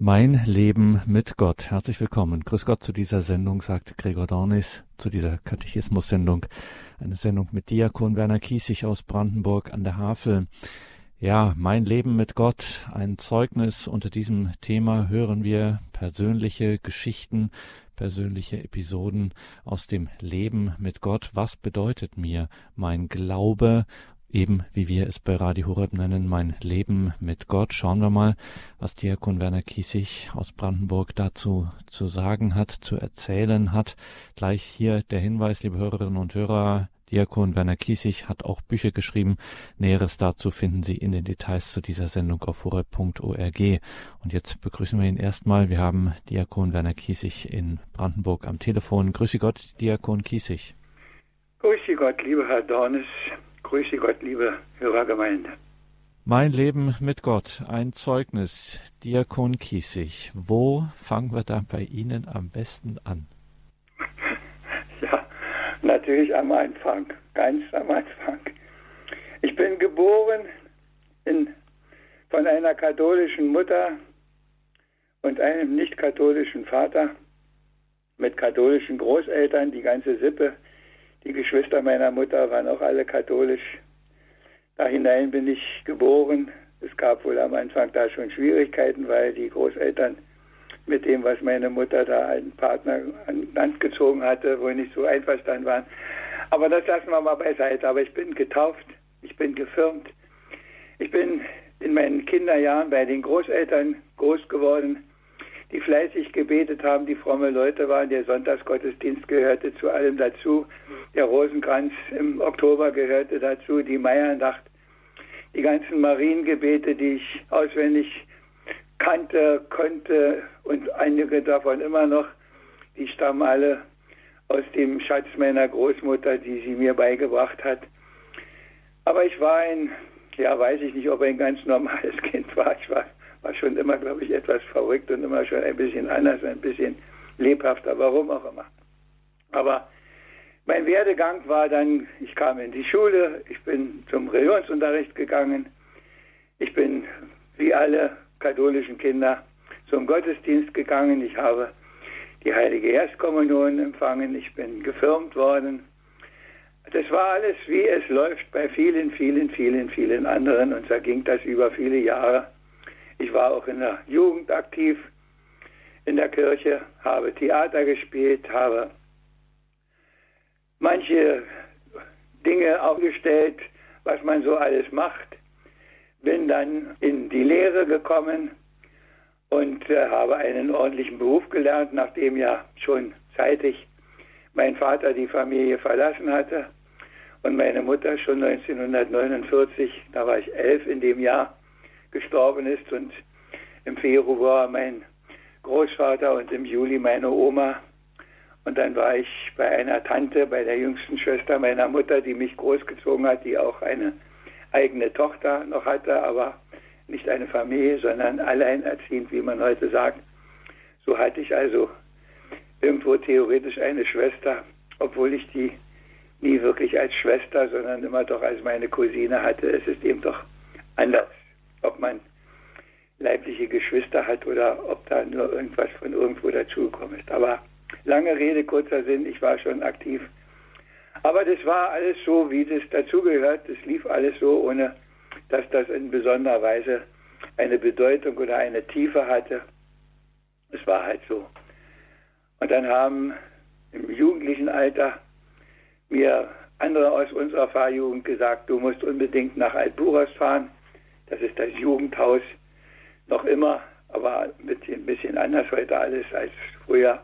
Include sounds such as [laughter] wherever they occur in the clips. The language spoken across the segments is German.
Mein Leben mit Gott. Herzlich willkommen. Grüß Gott zu dieser Sendung, sagt Gregor Dornis, zu dieser Katechismus-Sendung. Eine Sendung mit Diakon Werner Kiesig aus Brandenburg an der Havel. Ja, mein Leben mit Gott, ein Zeugnis unter diesem Thema hören wir persönliche Geschichten, persönliche Episoden aus dem Leben mit Gott. Was bedeutet mir mein Glaube eben wie wir es bei Radio Horeb nennen, mein Leben mit Gott. Schauen wir mal, was Diakon Werner Kiesig aus Brandenburg dazu zu sagen hat, zu erzählen hat. Gleich hier der Hinweis, liebe Hörerinnen und Hörer, Diakon Werner Kiesig hat auch Bücher geschrieben. Näheres dazu finden Sie in den Details zu dieser Sendung auf horeb.org. Und jetzt begrüßen wir ihn erstmal. Wir haben Diakon Werner Kiesig in Brandenburg am Telefon. Grüße Gott, Diakon Kiesig. Grüße Gott, lieber Herr Dornes. Grüße Gott, liebe Hörergemeinde. Mein Leben mit Gott, ein Zeugnis, Diakon Kiesig. Wo fangen wir da bei Ihnen am besten an? [laughs] Ja, natürlich am Anfang, ganz am Anfang. Ich bin geboren in, von einer katholischen Mutter und einem nicht katholischen Vater mit katholischen Großeltern, die ganze Sippe die Geschwister meiner Mutter waren auch alle katholisch. Da hinein bin ich geboren. Es gab wohl am Anfang da schon Schwierigkeiten, weil die Großeltern mit dem, was meine Mutter da einen Partner an Land gezogen hatte, wohl nicht so einverstanden waren. Aber das lassen wir mal beiseite. Aber ich bin getauft, ich bin gefirmt. Ich bin in meinen Kinderjahren bei den Großeltern groß geworden die fleißig gebetet haben, die fromme Leute waren. Der Sonntagsgottesdienst gehörte zu allem dazu. Der Rosenkranz im Oktober gehörte dazu. Die Meiernacht, die ganzen Mariengebete, die ich auswendig kannte, konnte und einige davon immer noch, die stammen alle aus dem Schatz meiner Großmutter, die sie mir beigebracht hat. Aber ich war ein, ja, weiß ich nicht, ob ein ganz normales [laughs] Kind war. Ich war war schon immer, glaube ich, etwas verrückt und immer schon ein bisschen anders, ein bisschen lebhafter, warum auch immer. Aber mein Werdegang war dann, ich kam in die Schule, ich bin zum Religionsunterricht gegangen, ich bin wie alle katholischen Kinder zum Gottesdienst gegangen, ich habe die heilige Erstkommunion empfangen, ich bin gefirmt worden. Das war alles, wie es läuft bei vielen, vielen, vielen, vielen anderen und da ging das über viele Jahre. Ich war auch in der Jugend aktiv in der Kirche, habe Theater gespielt, habe manche Dinge aufgestellt, was man so alles macht. Bin dann in die Lehre gekommen und äh, habe einen ordentlichen Beruf gelernt, nachdem ja schon zeitig mein Vater die Familie verlassen hatte und meine Mutter schon 1949, da war ich elf in dem Jahr, gestorben ist und im Februar mein Großvater und im Juli meine Oma. Und dann war ich bei einer Tante, bei der jüngsten Schwester meiner Mutter, die mich großgezogen hat, die auch eine eigene Tochter noch hatte, aber nicht eine Familie, sondern alleinerziehend, wie man heute sagt. So hatte ich also irgendwo theoretisch eine Schwester, obwohl ich die nie wirklich als Schwester, sondern immer doch als meine Cousine hatte. Es ist eben doch anders ob man leibliche Geschwister hat oder ob da nur irgendwas von irgendwo dazugekommen ist. Aber lange Rede, kurzer Sinn, ich war schon aktiv. Aber das war alles so, wie das dazugehört. Das lief alles so, ohne dass das in besonderer Weise eine Bedeutung oder eine Tiefe hatte. Es war halt so. Und dann haben im jugendlichen Alter mir andere aus unserer Fahrjugend gesagt, du musst unbedingt nach Altburas fahren. Das ist das Jugendhaus noch immer, aber ein bisschen, ein bisschen anders heute alles als früher.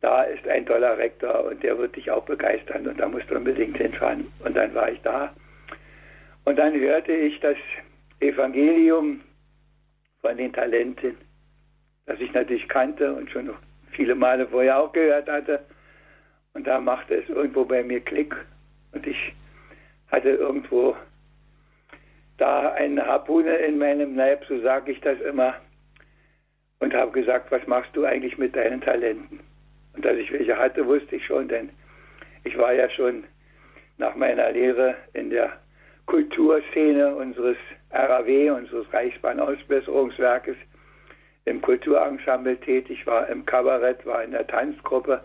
Da ist ein toller Rektor und der wird dich auch begeistern und da musst du unbedingt hinfahren. Und dann war ich da und dann hörte ich das Evangelium von den Talenten, das ich natürlich kannte und schon noch viele Male vorher auch gehört hatte. Und da machte es irgendwo bei mir Klick und ich hatte irgendwo da eine Harpune in meinem Leib, so sage ich das immer, und habe gesagt, was machst du eigentlich mit deinen Talenten? Und dass ich welche hatte, wusste ich schon, denn ich war ja schon nach meiner Lehre in der Kulturszene unseres RAW, unseres Reichsbahnausbesserungswerkes, im Kulturensemble tätig, war im Kabarett, war in der Tanzgruppe,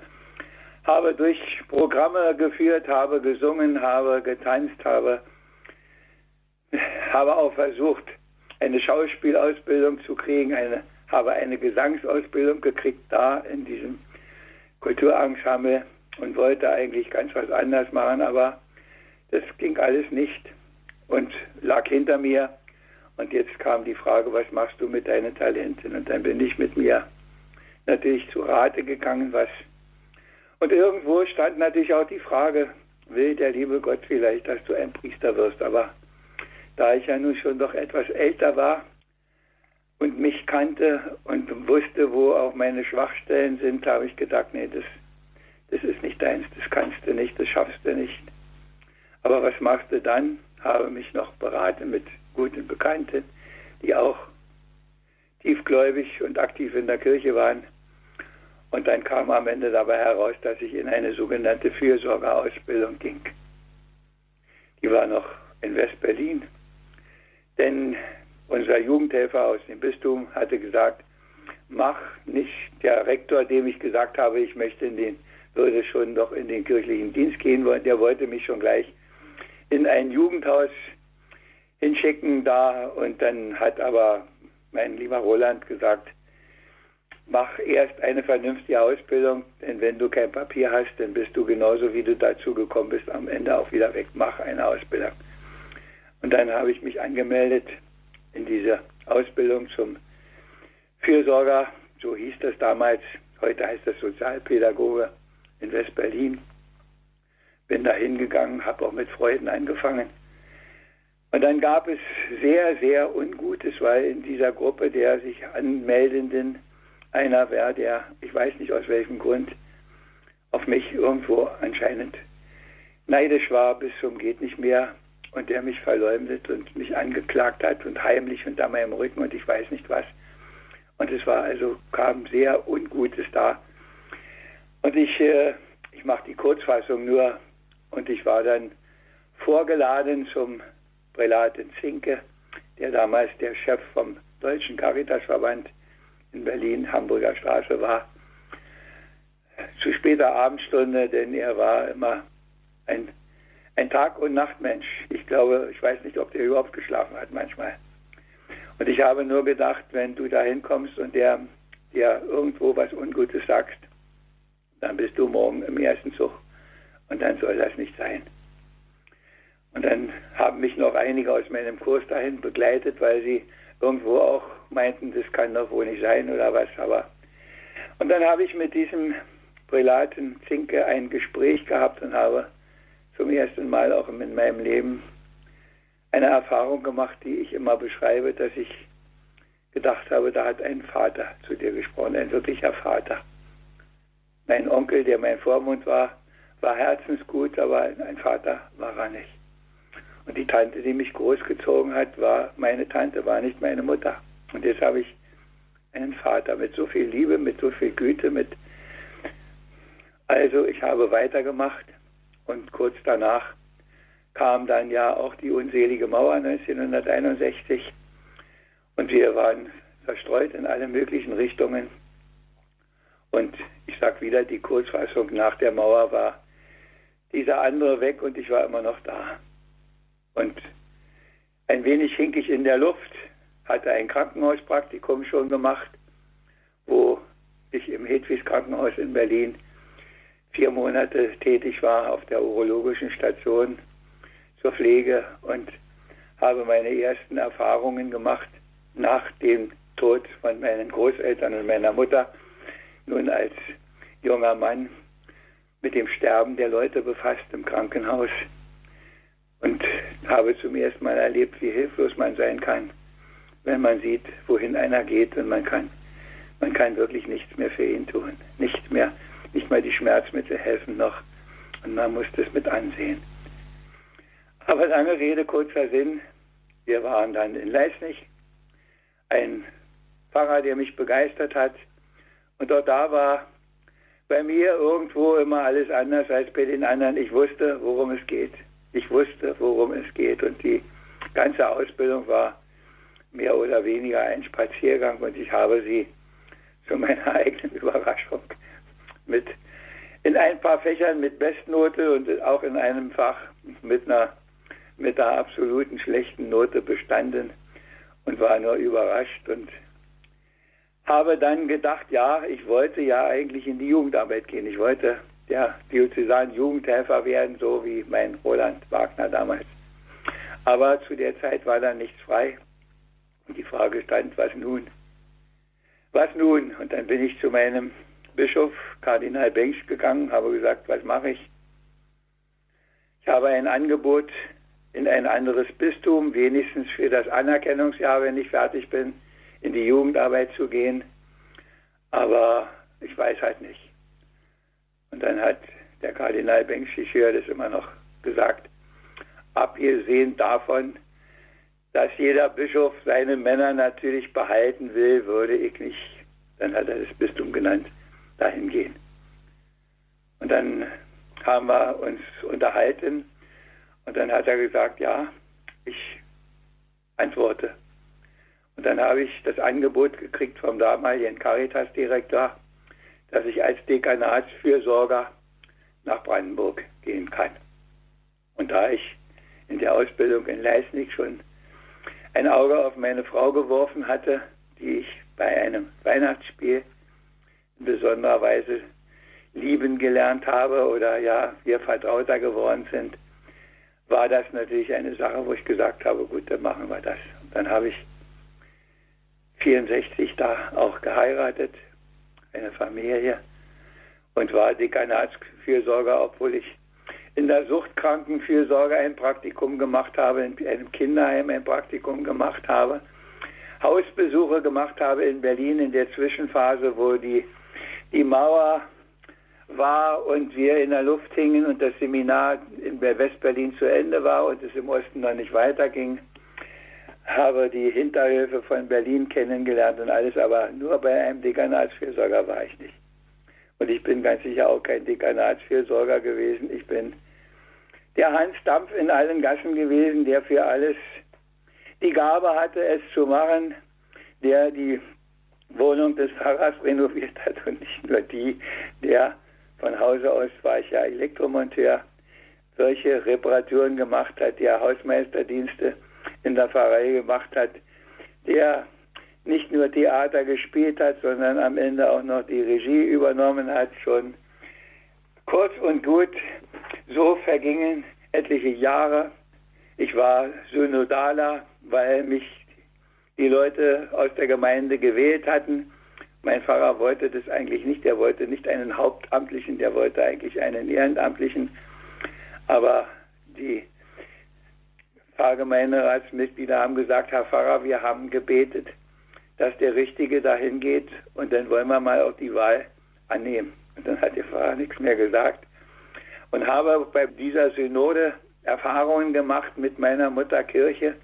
habe durch Programme geführt, habe gesungen, habe getanzt, habe, [laughs] habe auch versucht, eine Schauspielausbildung zu kriegen, eine, habe eine Gesangsausbildung gekriegt da in diesem Kulturensemble und wollte eigentlich ganz was anderes machen, aber das ging alles nicht und lag hinter mir. Und jetzt kam die Frage, was machst du mit deinen Talenten? Und dann bin ich mit mir natürlich zu Rate gegangen, was. Und irgendwo stand natürlich auch die Frage, will der liebe Gott vielleicht, dass du ein Priester wirst? Aber da ich ja nun schon doch etwas älter war und mich kannte und wusste, wo auch meine Schwachstellen sind, habe ich gedacht, nee, das, das ist nicht deins, das kannst du nicht, das schaffst du nicht. Aber was machst du dann? Habe mich noch beraten mit guten Bekannten, die auch tiefgläubig und aktiv in der Kirche waren. Und dann kam am Ende dabei heraus, dass ich in eine sogenannte Fürsorgeausbildung ging. Die war noch in West-Berlin. Denn unser Jugendhelfer aus dem Bistum hatte gesagt, mach nicht der Rektor, dem ich gesagt habe, ich möchte in den, würde schon noch in den kirchlichen Dienst gehen wollen, der wollte mich schon gleich in ein Jugendhaus hinschicken da und dann hat aber mein lieber Roland gesagt, mach erst eine vernünftige Ausbildung, denn wenn du kein Papier hast, dann bist du genauso wie du dazu gekommen bist, am Ende auch wieder weg. Mach eine Ausbildung. Und dann habe ich mich angemeldet in diese Ausbildung zum Fürsorger, so hieß das damals, heute heißt das Sozialpädagoge in West-Berlin. Bin da hingegangen, habe auch mit Freuden angefangen. Und dann gab es sehr, sehr Ungutes, weil in dieser Gruppe der sich Anmeldenden einer war, der, ich weiß nicht aus welchem Grund, auf mich irgendwo anscheinend neidisch war bis zum geht nicht mehr und der mich verleumdet und mich angeklagt hat und heimlich unter meinem Rücken und ich weiß nicht was. Und es war also, kam sehr Ungutes da. Und ich, äh, ich mache die Kurzfassung nur, und ich war dann vorgeladen zum Prälat in Zinke, der damals der Chef vom Deutschen Caritasverband in Berlin, Hamburger Straße war. Zu später Abendstunde, denn er war immer ein, ein Tag- und Nachtmensch. Ich glaube, ich weiß nicht, ob der überhaupt geschlafen hat manchmal. Und ich habe nur gedacht, wenn du da hinkommst und der dir irgendwo was Ungutes sagst, dann bist du morgen im ersten Zug und dann soll das nicht sein. Und dann haben mich noch einige aus meinem Kurs dahin begleitet, weil sie irgendwo auch meinten, das kann doch wohl nicht sein oder was. Aber und dann habe ich mit diesem Prälaten Zinke ein Gespräch gehabt und habe zum ersten Mal auch in meinem Leben eine Erfahrung gemacht, die ich immer beschreibe, dass ich gedacht habe, da hat ein Vater zu dir gesprochen, ein wirklicher Vater. Mein Onkel, der mein Vormund war, war herzensgut, aber ein Vater war er nicht. Und die Tante, die mich großgezogen hat, war meine Tante, war nicht meine Mutter. Und jetzt habe ich einen Vater mit so viel Liebe, mit so viel Güte, mit also ich habe weitergemacht und kurz danach kam dann ja auch die unselige Mauer 1961 und wir waren verstreut in alle möglichen Richtungen. Und ich sage wieder, die Kurzfassung nach der Mauer war dieser andere weg und ich war immer noch da. Und ein wenig hink ich in der Luft, hatte ein Krankenhauspraktikum schon gemacht, wo ich im Hedwigs Krankenhaus in Berlin vier Monate tätig war auf der urologischen Station zur Pflege und habe meine ersten Erfahrungen gemacht nach dem Tod von meinen Großeltern und meiner Mutter. Nun als junger Mann mit dem Sterben der Leute befasst im Krankenhaus und habe zum ersten Mal erlebt, wie hilflos man sein kann, wenn man sieht, wohin einer geht und man kann, man kann wirklich nichts mehr für ihn tun. Nicht mehr, nicht mal die Schmerzmittel helfen noch und man muss das mit ansehen. Aber lange Rede, kurzer Sinn. Wir waren dann in Leisnig, ein Pfarrer, der mich begeistert hat. Und dort da war bei mir irgendwo immer alles anders als bei den anderen. Ich wusste, worum es geht. Ich wusste, worum es geht. Und die ganze Ausbildung war mehr oder weniger ein Spaziergang und ich habe sie zu meiner [laughs] eigenen Überraschung mit in ein paar Fächern mit Bestnote und auch in einem Fach mit einer mit einer absoluten schlechten Note bestanden und war nur überrascht und habe dann gedacht, ja, ich wollte ja eigentlich in die Jugendarbeit gehen. Ich wollte ja diözesan Jugendhelfer werden, so wie mein Roland Wagner damals. Aber zu der Zeit war dann nichts frei. Und die Frage stand, was nun? Was nun? Und dann bin ich zu meinem Bischof, Kardinal Bengsch, gegangen, habe gesagt, was mache ich? Ich habe ein Angebot in ein anderes Bistum, wenigstens für das Anerkennungsjahr, wenn ich fertig bin, in die Jugendarbeit zu gehen. Aber ich weiß halt nicht. Und dann hat der Kardinal Bengsch, ich das immer noch, gesagt, abgesehen davon, dass jeder Bischof seine Männer natürlich behalten will, würde ich nicht, dann hat er das Bistum genannt, dahin gehen. Und dann haben wir uns unterhalten und dann hat er gesagt, ja, ich antworte. Und dann habe ich das Angebot gekriegt vom damaligen Caritas-Direktor, dass ich als Dekanatsfürsorger nach Brandenburg gehen kann. Und da ich in der Ausbildung in Leisnig schon ein Auge auf meine Frau geworfen hatte, die ich bei einem Weihnachtsspiel in besonderer Weise lieben gelernt habe oder ja, wir vertrauter geworden sind, war das natürlich eine Sache, wo ich gesagt habe, gut, dann machen wir das. Und dann habe ich 64 da auch geheiratet, eine Familie und war Dekanatsfürsorger, obwohl ich in der Suchtkrankenfürsorge ein Praktikum gemacht habe, in einem Kinderheim ein Praktikum gemacht habe, Hausbesuche gemacht habe in Berlin in der Zwischenphase, wo die, die Mauer war und wir in der Luft hingen und das Seminar in Westberlin zu Ende war und es im Osten noch nicht weiterging, habe die Hinterhöfe von Berlin kennengelernt und alles, aber nur bei einem Dekanatsfürsorger war ich nicht. Und ich bin ganz sicher auch kein Dekanatsfürsorger gewesen. Ich bin der Hans Dampf in allen Gassen gewesen, der für alles die Gabe hatte, es zu machen, der die Wohnung des Pfarrers renoviert hat und nicht nur die, der von Hause aus war ich ja Elektromonteur, solche Reparaturen gemacht hat, der Hausmeisterdienste in der Pfarrei gemacht hat, der nicht nur Theater gespielt hat, sondern am Ende auch noch die Regie übernommen hat, schon kurz und gut, so vergingen etliche Jahre. Ich war Synodaler, weil mich die Leute aus der Gemeinde gewählt hatten mein Pfarrer wollte das eigentlich nicht. Er wollte nicht einen Hauptamtlichen, der wollte eigentlich einen Ehrenamtlichen. Aber die Pfarrgemeinderatsmitglieder haben gesagt, Herr Pfarrer, wir haben gebetet, dass der Richtige dahin geht und dann wollen wir mal auch die Wahl annehmen. Und dann hat der Pfarrer nichts mehr gesagt und habe bei dieser Synode Erfahrungen gemacht mit meiner Mutter Kirche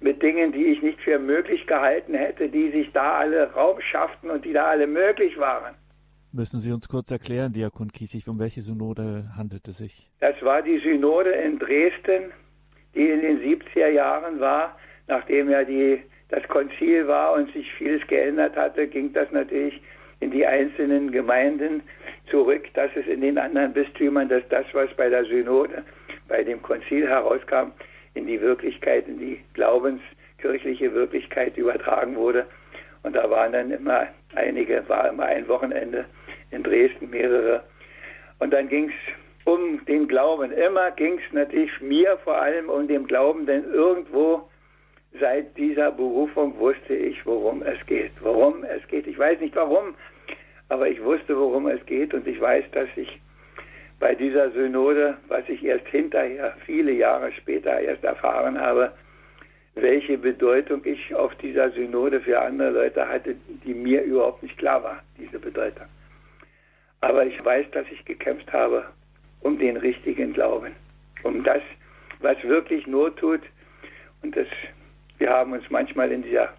mit Dingen, die ich nicht für möglich gehalten hätte, die sich da alle Raum schafften und die da alle möglich waren. Müssen Sie uns kurz erklären, Diakon Kiesig, um welche Synode handelt es sich? Das war die Synode in Dresden, die in den 70er Jahren war, nachdem ja die, das Konzil war und sich vieles geändert hatte, ging das natürlich in die einzelnen Gemeinden zurück, dass es in den anderen Bistümern, dass das, was bei der Synode, bei dem Konzil herauskam, in die Wirklichkeit, in die glaubenskirchliche Wirklichkeit übertragen wurde. Und da waren dann immer einige, war immer ein Wochenende in Dresden, mehrere. Und dann ging es um den Glauben. Immer ging es natürlich mir vor allem um den Glauben, denn irgendwo seit dieser Berufung wusste ich, worum es geht. Worum es geht. Ich weiß nicht warum, aber ich wusste, worum es geht und ich weiß, dass ich bei dieser Synode, was ich erst hinterher, viele Jahre später erst erfahren habe, welche Bedeutung ich auf dieser Synode für andere Leute hatte, die mir überhaupt nicht klar war, diese Bedeutung. Aber ich weiß, dass ich gekämpft habe um den richtigen Glauben, um das, was wirklich Not tut. Und das, wir haben uns manchmal in dieser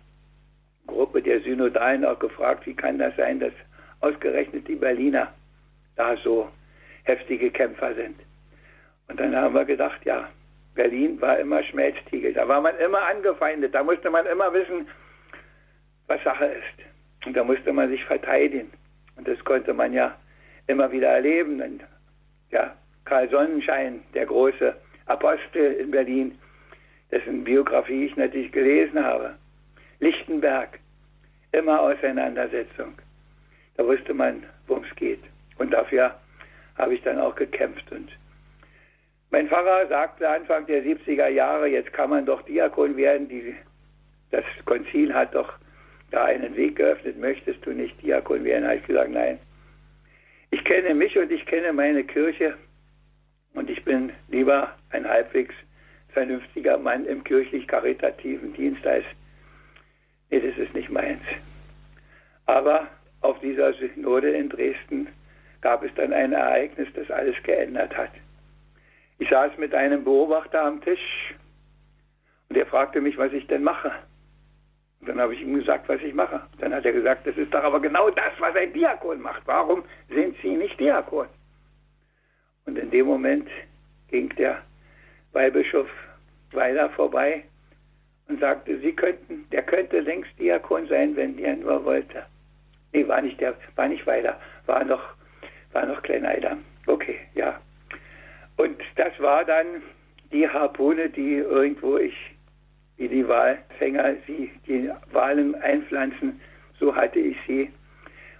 Gruppe der Synodalen auch gefragt, wie kann das sein, dass ausgerechnet die Berliner da so heftige Kämpfer sind. Und dann haben wir gedacht, ja, Berlin war immer Schmelztiegel. Da war man immer angefeindet. Da musste man immer wissen, was Sache ist. Und da musste man sich verteidigen. Und das konnte man ja immer wieder erleben. Und ja, Karl Sonnenschein, der große Apostel in Berlin, dessen Biografie ich natürlich gelesen habe. Lichtenberg, immer Auseinandersetzung. Da wusste man, worum es geht. Und dafür habe ich dann auch gekämpft. Und mein Pfarrer sagte Anfang der 70er Jahre, jetzt kann man doch Diakon werden. Die, das Konzil hat doch da einen Weg geöffnet. Möchtest du nicht Diakon werden? Da habe ich gesagt, nein. Ich kenne mich und ich kenne meine Kirche und ich bin lieber ein halbwegs vernünftiger Mann im kirchlich-karitativen Dienst als, nee, das ist nicht meins. Aber auf dieser Synode in Dresden gab es dann ein Ereignis, das alles geändert hat. Ich saß mit einem Beobachter am Tisch und er fragte mich, was ich denn mache. Und dann habe ich ihm gesagt, was ich mache. Dann hat er gesagt, das ist doch aber genau das, was ein Diakon macht. Warum sind Sie nicht Diakon? Und in dem Moment ging der Weihbischof Weiler vorbei und sagte, Sie könnten, der könnte längst Diakon sein, wenn er nur wollte. Nee, war nicht der, war nicht Weiler, war noch, war noch Kleineider. Okay, ja. Und das war dann die Harpune, die irgendwo ich, wie die Wahlfänger, sie die Wahlen einpflanzen, so hatte ich sie.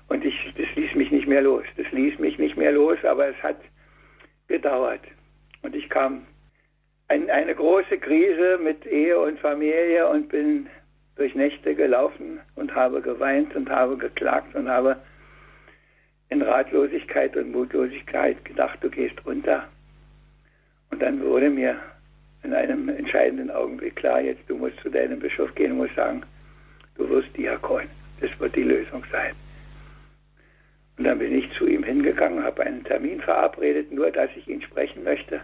Und ich, das ließ mich nicht mehr los. Das ließ mich nicht mehr los, aber es hat gedauert. Und ich kam in eine große Krise mit Ehe und Familie und bin durch Nächte gelaufen und habe geweint und habe geklagt und habe in Ratlosigkeit und Mutlosigkeit gedacht, du gehst unter. Und dann wurde mir in einem entscheidenden Augenblick klar, jetzt du musst zu deinem Bischof gehen und musst sagen, du wirst Diakon. Das wird die Lösung sein. Und dann bin ich zu ihm hingegangen, habe einen Termin verabredet, nur dass ich ihn sprechen möchte.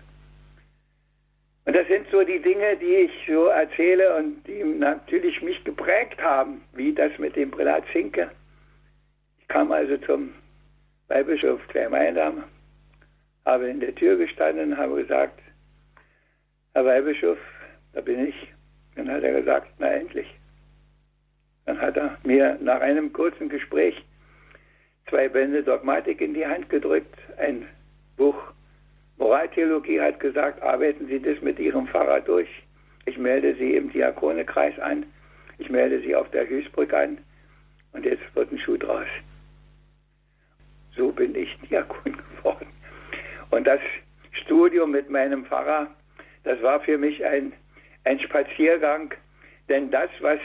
Und das sind so die Dinge, die ich so erzähle und die natürlich mich geprägt haben, wie das mit dem Prälat Zinke. Ich kam also zum Weihbischof Kleinmeindam, habe in der Tür gestanden, habe gesagt, Herr Weihbischof, da bin ich. Dann hat er gesagt, na endlich. Dann hat er mir nach einem kurzen Gespräch zwei Bände Dogmatik in die Hand gedrückt, ein Buch Moraltheologie hat gesagt, arbeiten Sie das mit Ihrem Pfarrer durch. Ich melde Sie im Diakonekreis an. Ich melde Sie auf der Höchstbrücke an. Und jetzt wird ein Schuh draus. So bin ich [laughs] Diakon geworden. Und das Studium mit meinem Pfarrer, das war für mich ein, ein Spaziergang. Denn das, was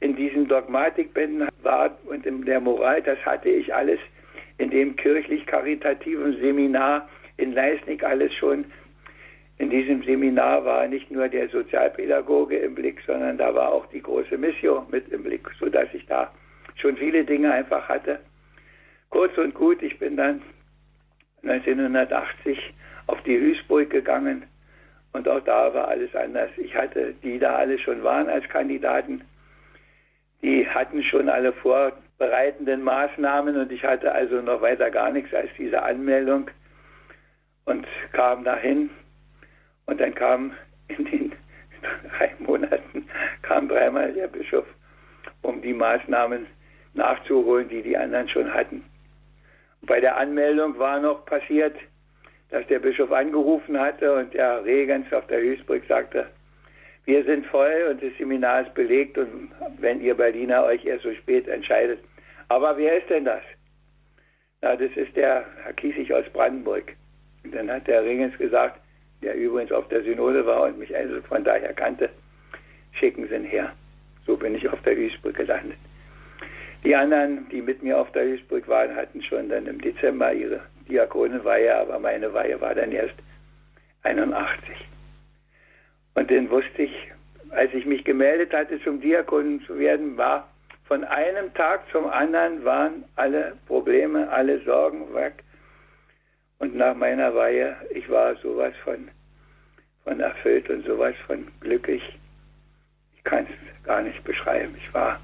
in diesen Dogmatikbänden war und in der Moral, das hatte ich alles in dem kirchlich-karitativen Seminar in Leisnig alles schon. In diesem Seminar war nicht nur der Sozialpädagoge im Blick, sondern da war auch die große Mission mit im Blick, sodass ich da schon viele Dinge einfach hatte. Kurz und gut, ich bin dann 1980 auf die Hüßburg gegangen und auch da war alles anders. Ich hatte, die da alle schon waren als Kandidaten, die hatten schon alle vorbereitenden Maßnahmen und ich hatte also noch weiter gar nichts als diese Anmeldung und kam dahin und dann kam in den [laughs] drei Monaten kam dreimal der Bischof, um die Maßnahmen nachzuholen, die die anderen schon hatten. Bei der Anmeldung war noch passiert, dass der Bischof angerufen hatte und der Regens auf der Höchstbrück sagte, wir sind voll und das Seminar ist belegt und wenn ihr Berliner euch erst so spät entscheidet. Aber wer ist denn das? Na, das ist der Herr Kiesig aus Brandenburg. Und dann hat der Regens gesagt, der übrigens auf der Synode war und mich also von daher kannte, schicken Sie ihn her. So bin ich auf der Hüßbrück gelandet. Die anderen, die mit mir auf der Hüßbrück waren, hatten schon dann im Dezember ihre Diakonenweihe, aber meine Weihe war dann erst 81. Und dann wusste ich, als ich mich gemeldet hatte, zum Diakon zu werden, war von einem Tag zum anderen waren alle Probleme, alle Sorgen weg. Und nach meiner Weihe, ich war sowas von, von erfüllt und sowas von glücklich. Ich kann es gar nicht beschreiben. Ich war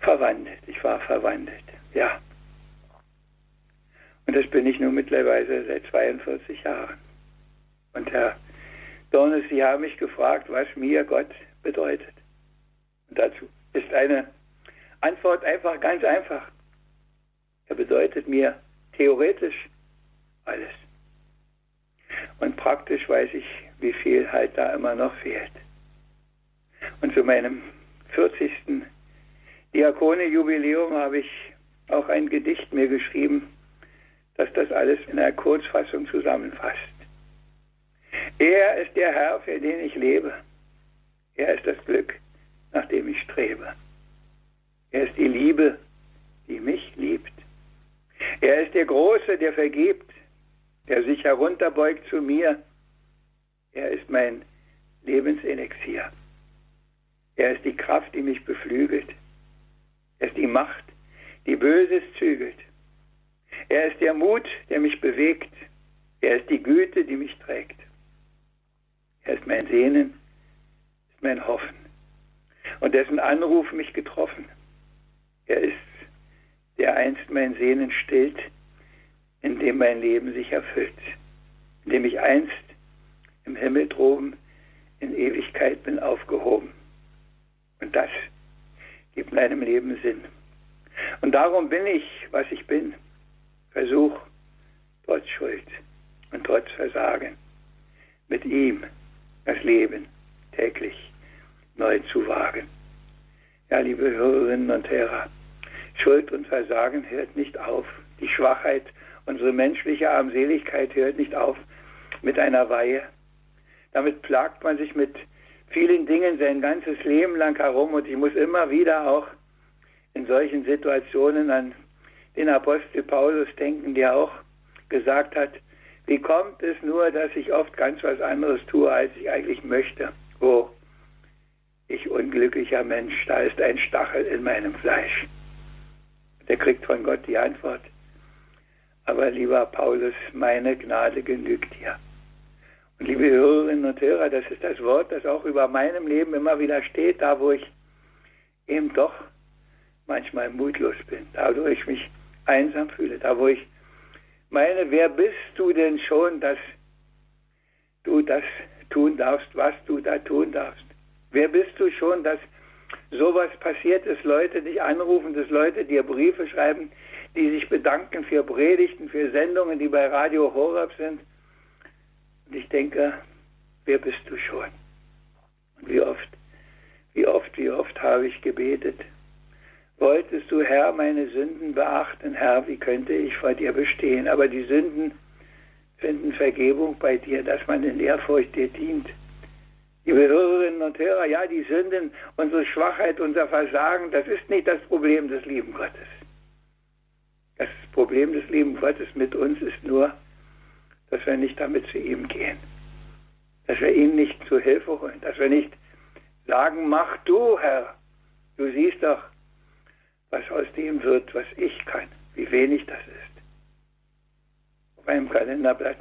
verwandelt. Ich war verwandelt. Ja. Und das bin ich nun mittlerweile seit 42 Jahren. Und der Dornes, Sie haben mich gefragt, was mir Gott bedeutet. Und dazu ist eine Antwort einfach ganz einfach. Er bedeutet mir theoretisch alles. Und praktisch weiß ich, wie viel halt da immer noch fehlt. Und zu meinem 40. Diakone-Jubiläum habe ich auch ein Gedicht mir geschrieben, das das alles in einer Kurzfassung zusammenfasst. Er ist der Herr, für den ich lebe. Er ist das Glück, nach dem ich strebe. Er ist die Liebe, die mich liebt. Er ist der Große, der vergibt, der sich herunterbeugt zu mir. Er ist mein Lebenselixier. Er ist die Kraft, die mich beflügelt. Er ist die Macht, die Böses zügelt. Er ist der Mut, der mich bewegt. Er ist die Güte, die mich trägt. Er ist mein Sehnen, ist mein Hoffen und dessen Anruf mich getroffen. Er ist, der einst mein Sehnen stillt, in dem mein Leben sich erfüllt, in dem ich einst im Himmel droben in Ewigkeit bin aufgehoben. Und das gibt meinem Leben Sinn. Und darum bin ich, was ich bin. Versuch, trotz Schuld und trotz Versagen, mit ihm das Leben täglich neu zu wagen. Ja, liebe Hörerinnen und Hörer, Schuld und Versagen hört nicht auf. Die Schwachheit, unsere menschliche Armseligkeit hört nicht auf mit einer Weihe. Damit plagt man sich mit vielen Dingen sein ganzes Leben lang herum und ich muss immer wieder auch in solchen Situationen an den Apostel Paulus denken, der auch gesagt hat, wie kommt es nur, dass ich oft ganz was anderes tue, als ich eigentlich möchte? Oh, ich unglücklicher Mensch, da ist ein Stachel in meinem Fleisch. Der kriegt von Gott die Antwort. Aber lieber Paulus, meine Gnade genügt dir. Liebe Hörerinnen und Hörer, das ist das Wort, das auch über meinem Leben immer wieder steht, da wo ich eben doch manchmal mutlos bin, da wo ich mich einsam fühle, da wo ich meine, wer bist du denn schon, dass du das tun darfst, was du da tun darfst? Wer bist du schon, dass sowas passiert, dass Leute dich anrufen, dass Leute dir Briefe schreiben, die sich bedanken für Predigten, für Sendungen, die bei Radio Horab sind? Und ich denke, wer bist du schon? Und wie oft, wie oft, wie oft habe ich gebetet, Wolltest du, Herr, meine Sünden beachten, Herr, wie könnte ich vor dir bestehen? Aber die Sünden finden Vergebung bei dir, dass man in Ehrfurcht dir dient. Liebe Hörerinnen und Hörer, ja, die Sünden, unsere Schwachheit, unser Versagen, das ist nicht das Problem des lieben Gottes. Das Problem des lieben Gottes mit uns ist nur, dass wir nicht damit zu ihm gehen. Dass wir ihn nicht zu Hilfe holen. Dass wir nicht sagen, mach du, Herr. Du siehst doch, was aus dem wird, was ich kann, wie wenig das ist. Auf einem Kalenderblatt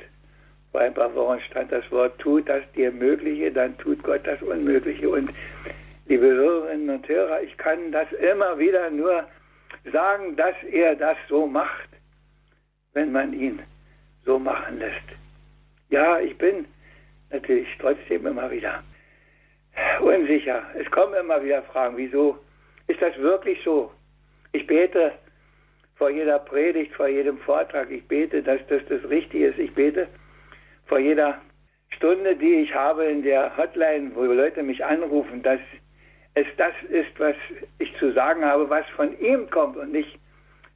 vor ein paar Wochen stand das Wort, tut das dir Mögliche, dann tut Gott das Unmögliche. Und liebe Hörerinnen und Hörer, ich kann das immer wieder nur sagen, dass er das so macht, wenn man ihn so machen lässt. Ja, ich bin natürlich trotzdem immer wieder unsicher. Es kommen immer wieder Fragen, wieso ist das wirklich so? Ich bete vor jeder Predigt, vor jedem Vortrag. Ich bete, dass das das Richtige ist. Ich bete vor jeder Stunde, die ich habe in der Hotline, wo Leute mich anrufen, dass es das ist, was ich zu sagen habe, was von ihm kommt und nicht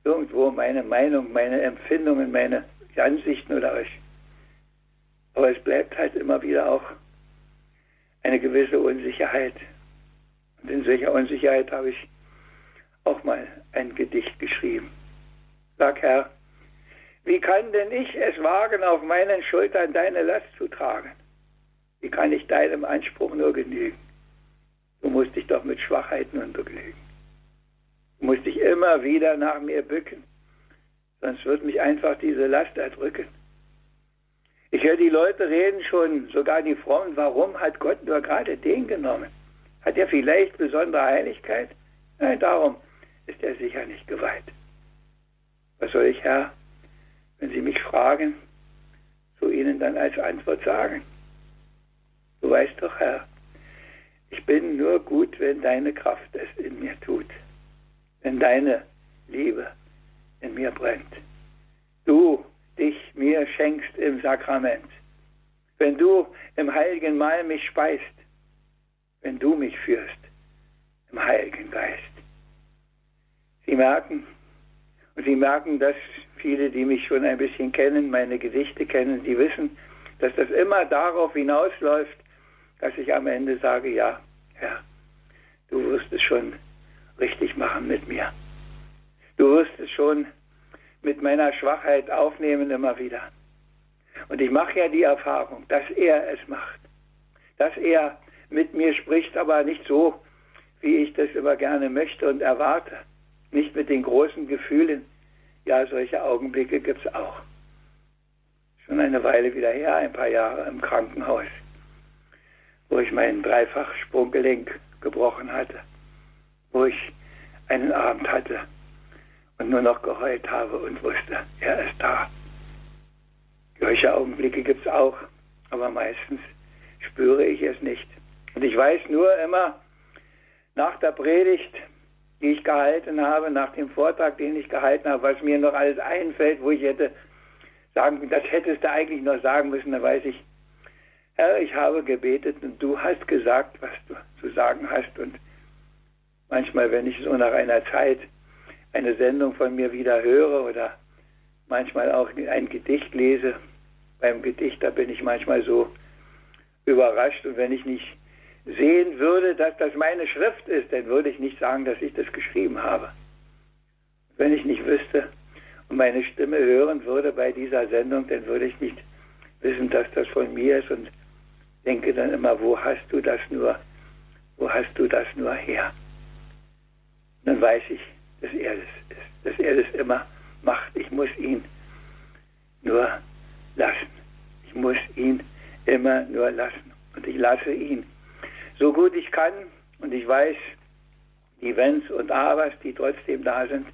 irgendwo meine Meinung, meine Empfindungen, meine Ansichten oder euch. Aber es bleibt halt immer wieder auch eine gewisse Unsicherheit. Und in solcher Unsicherheit habe ich auch mal ein Gedicht geschrieben. Sag Herr, wie kann denn ich es wagen, auf meinen Schultern deine Last zu tragen? Wie kann ich deinem Anspruch nur genügen? Du musst dich doch mit Schwachheiten unbegnügen. Du musst dich immer wieder nach mir bücken, sonst wird mich einfach diese Last erdrücken. Ich höre die Leute reden schon, sogar die Frommen, warum hat Gott nur gerade den genommen? Hat er vielleicht besondere Heiligkeit? Nein, darum ist er sicher nicht geweiht. Was soll ich, Herr, wenn Sie mich fragen, zu Ihnen dann als Antwort sagen? Du weißt doch, Herr, ich bin nur gut, wenn deine Kraft es in mir tut, wenn deine Liebe in mir brennt. Du dich mir schenkst im Sakrament, wenn du im heiligen Mahl mich speist, wenn du mich führst im Heiligen Geist. Sie merken, und Sie merken, dass viele, die mich schon ein bisschen kennen, meine Gedichte kennen, die wissen, dass das immer darauf hinausläuft, dass ich am Ende sage, ja, Herr, du wirst es schon richtig machen mit mir. Du wirst es schon mit meiner Schwachheit aufnehmen immer wieder. Und ich mache ja die Erfahrung, dass er es macht, dass er mit mir spricht, aber nicht so, wie ich das immer gerne möchte und erwarte. Nicht mit den großen Gefühlen. Ja, solche Augenblicke gibt es auch. Schon eine Weile wieder her, ein paar Jahre im Krankenhaus, wo ich mein Dreifach-Sprunggelenk gebrochen hatte, wo ich einen Abend hatte und nur noch geheult habe und wusste, er ist da. Solche Augenblicke gibt es auch, aber meistens spüre ich es nicht. Und ich weiß nur immer, nach der Predigt, die ich gehalten habe, nach dem Vortrag, den ich gehalten habe, was mir noch alles einfällt, wo ich hätte sagen, das hättest du eigentlich noch sagen müssen, da weiß ich, Herr, ich habe gebetet und du hast gesagt, was du zu sagen hast. Und manchmal, wenn ich so nach einer Zeit eine Sendung von mir wieder höre oder manchmal auch ein Gedicht lese, beim Gedicht, da bin ich manchmal so überrascht. Und wenn ich nicht sehen würde, dass das meine Schrift ist, dann würde ich nicht sagen, dass ich das geschrieben habe. Wenn ich nicht wüsste und meine Stimme hören würde bei dieser Sendung, dann würde ich nicht wissen, dass das von mir ist und denke dann immer, wo hast du das nur, wo hast du das nur her? Und dann weiß ich, dass er das ist, dass er das immer macht. Ich muss ihn nur lassen. Ich muss ihn immer nur lassen. Und ich lasse ihn so gut ich kann. Und ich weiß die Wenns und Abers, die trotzdem da sind.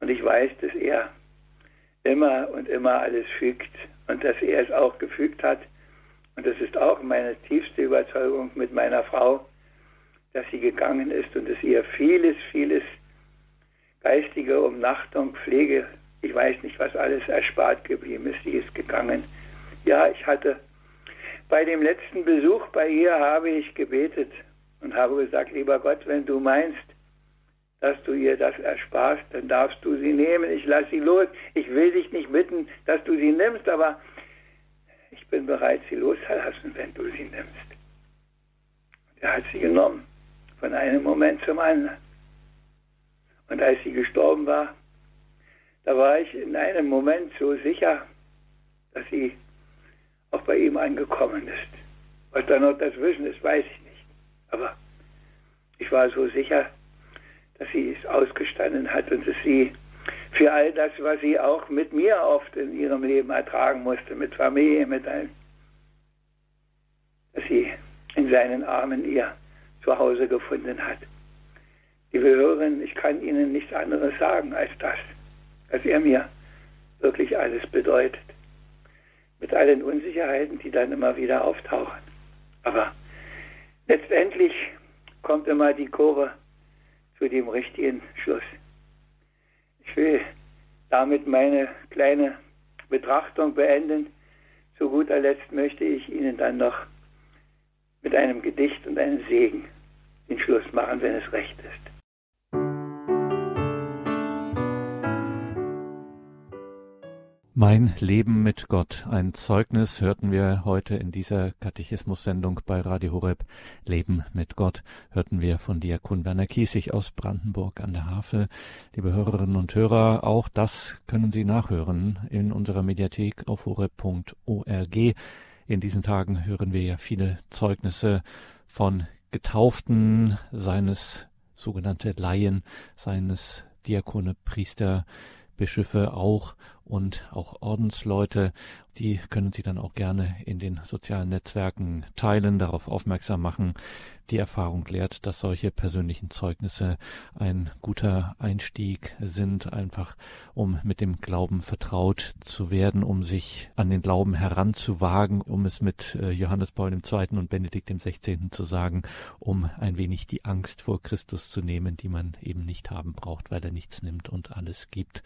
Und ich weiß, dass er immer und immer alles fügt und dass er es auch gefügt hat. Und das ist auch meine tiefste Überzeugung mit meiner Frau, dass sie gegangen ist und dass ihr vieles, vieles geistige Umnachtung, Pflege, ich weiß nicht, was alles erspart geblieben ist. Sie ist gegangen. Ja, ich hatte bei dem letzten Besuch bei ihr habe ich gebetet und habe gesagt, lieber Gott, wenn du meinst, dass du ihr das ersparst, dann darfst du sie nehmen. Ich lasse sie los. Ich will dich nicht bitten, dass du sie nimmst, aber ich bin bereit, sie loszulassen, wenn du sie nimmst. Er hat sie genommen, von einem Moment zum anderen. Und als sie gestorben war, da war ich in einem Moment so sicher, dass sie auch bei ihm angekommen ist. Was da noch dazwischen ist, weiß ich nicht. Aber ich war so sicher, dass sie es ausgestanden hat und dass sie für all das, was sie auch mit mir oft in ihrem Leben ertragen musste, mit Familie, mit allem, dass sie in seinen Armen ihr Zuhause gefunden hat. Liebe Hörerinnen, ich kann Ihnen nichts anderes sagen als das, dass er mir wirklich alles bedeutet. Mit allen Unsicherheiten, die dann immer wieder auftauchen. Aber letztendlich kommt immer die Kurve zu dem richtigen Schluss. Ich will damit meine kleine Betrachtung beenden. Zu guter Letzt möchte ich Ihnen dann noch mit einem Gedicht und einem Segen den Schluss machen, wenn es recht ist. Mein Leben mit Gott, ein Zeugnis hörten wir heute in dieser Katechismus-Sendung bei Radio Horeb. Leben mit Gott hörten wir von Diakon Werner Kiesig aus Brandenburg an der Havel. Liebe Hörerinnen und Hörer, auch das können Sie nachhören in unserer Mediathek auf horeb.org. In diesen Tagen hören wir ja viele Zeugnisse von Getauften, seines sogenannte Laien, seines Diakone, Priester, Bischöfe auch und auch Ordensleute. Die können Sie dann auch gerne in den sozialen Netzwerken teilen, darauf aufmerksam machen. Die Erfahrung lehrt, dass solche persönlichen Zeugnisse ein guter Einstieg sind, einfach um mit dem Glauben vertraut zu werden, um sich an den Glauben heranzuwagen, um es mit äh, Johannes Paul II. und Benedikt XVI. zu sagen, um ein wenig die Angst vor Christus zu nehmen, die man eben nicht haben braucht, weil er nichts nimmt und alles gibt.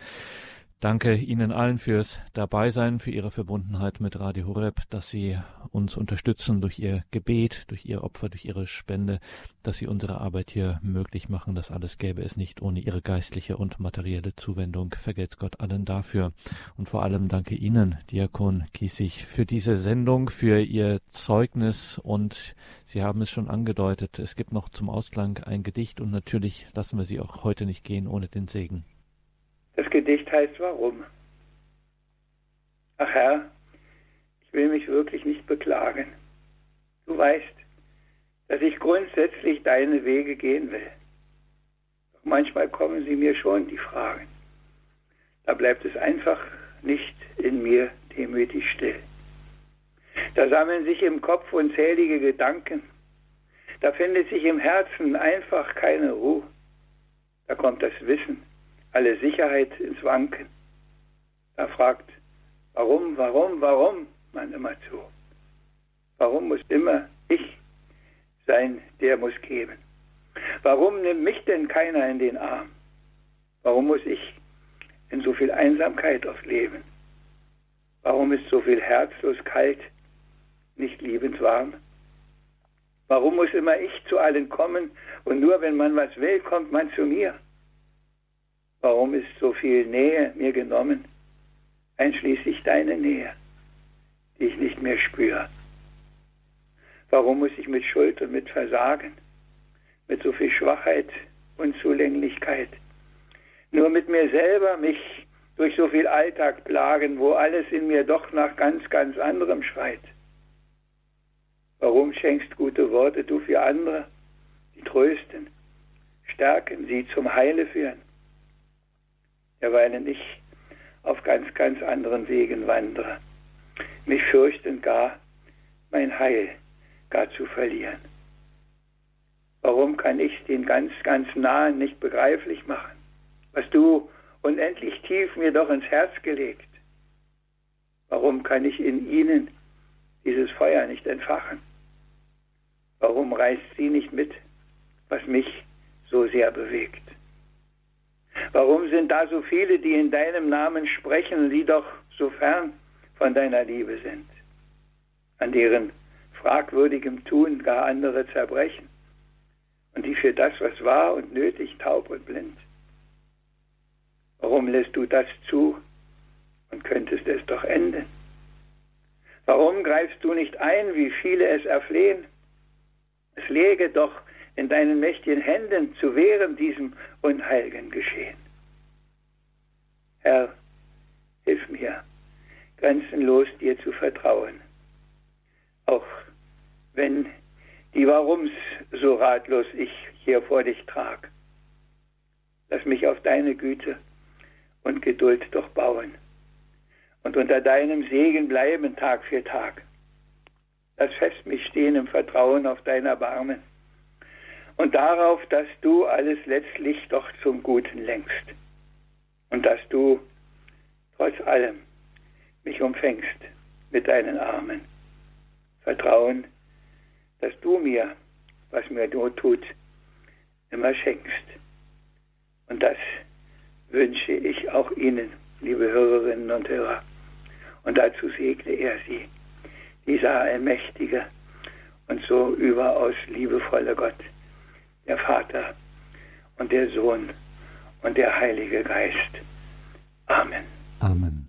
Danke Ihnen allen fürs Dabeisein, für Ihre Verbundenheit mit Radio Horeb, dass Sie uns unterstützen durch Ihr Gebet, durch Ihr Opfer, durch Ihre Spende, dass Sie unsere Arbeit hier möglich machen. Das alles gäbe es nicht ohne Ihre geistliche und materielle Zuwendung. Vergelt's Gott allen dafür. Und vor allem danke Ihnen, Diakon Kiesig, für diese Sendung, für Ihr Zeugnis. Und Sie haben es schon angedeutet, es gibt noch zum Ausklang ein Gedicht und natürlich lassen wir Sie auch heute nicht gehen ohne den Segen. Das Gedicht heißt Warum? Ach Herr, ich will mich wirklich nicht beklagen. Du weißt, dass ich grundsätzlich deine Wege gehen will. Doch manchmal kommen sie mir schon, die Fragen. Da bleibt es einfach nicht in mir demütig still. Da sammeln sich im Kopf unzählige Gedanken. Da findet sich im Herzen einfach keine Ruhe. Da kommt das Wissen, alle Sicherheit ins Wanken. Da fragt, warum, warum, warum man immer zu? Warum muss immer ich sein, der muss geben? Warum nimmt mich denn keiner in den Arm? Warum muss ich in so viel Einsamkeit oft leben? Warum ist so viel herzlos kalt, nicht liebend warm? Warum muss immer ich zu allen kommen und nur wenn man was will, kommt man zu mir? Warum ist so viel Nähe mir genommen, einschließlich deine Nähe, die ich nicht mehr spüre? Warum muss ich mit Schuld und mit Versagen, mit so viel Schwachheit und Zulänglichkeit, nur mit mir selber mich durch so viel Alltag plagen, wo alles in mir doch nach ganz, ganz anderem schreit? Warum schenkst gute Worte du für andere, die trösten, stärken, sie zum Heile führen? Derweilen ich auf ganz, ganz anderen Wegen wandere, mich fürchten gar, mein Heil gar zu verlieren. Warum kann ich den ganz, ganz Nahen nicht begreiflich machen, was du unendlich tief mir doch ins Herz gelegt? Warum kann ich in ihnen dieses Feuer nicht entfachen? Warum reißt sie nicht mit, was mich so sehr bewegt? Warum sind da so viele, die in deinem Namen sprechen, die doch so fern von deiner Liebe sind, an deren fragwürdigem Tun gar andere zerbrechen und die für das, was wahr und nötig, taub und blind? Warum lässt du das zu und könntest es doch enden? Warum greifst du nicht ein, wie viele es erflehen? Es läge doch in deinen mächtigen Händen zu wehren diesem unheiligen Geschehen. Herr, hilf mir, grenzenlos dir zu vertrauen, auch wenn die Warums so ratlos ich hier vor dich trag. Lass mich auf deine Güte und Geduld doch bauen und unter deinem Segen bleiben Tag für Tag. Lass fest mich stehen im Vertrauen auf dein Erbarmen und darauf, dass du alles letztlich doch zum Guten lenkst und dass du trotz allem mich umfängst mit deinen Armen. Vertrauen, dass du mir, was mir Not tut, immer schenkst. Und das wünsche ich auch Ihnen, liebe Hörerinnen und Hörer. Und dazu segne er Sie, dieser allmächtige und so überaus liebevolle Gott der Vater und der Sohn und der Heilige Geist. Amen. Amen.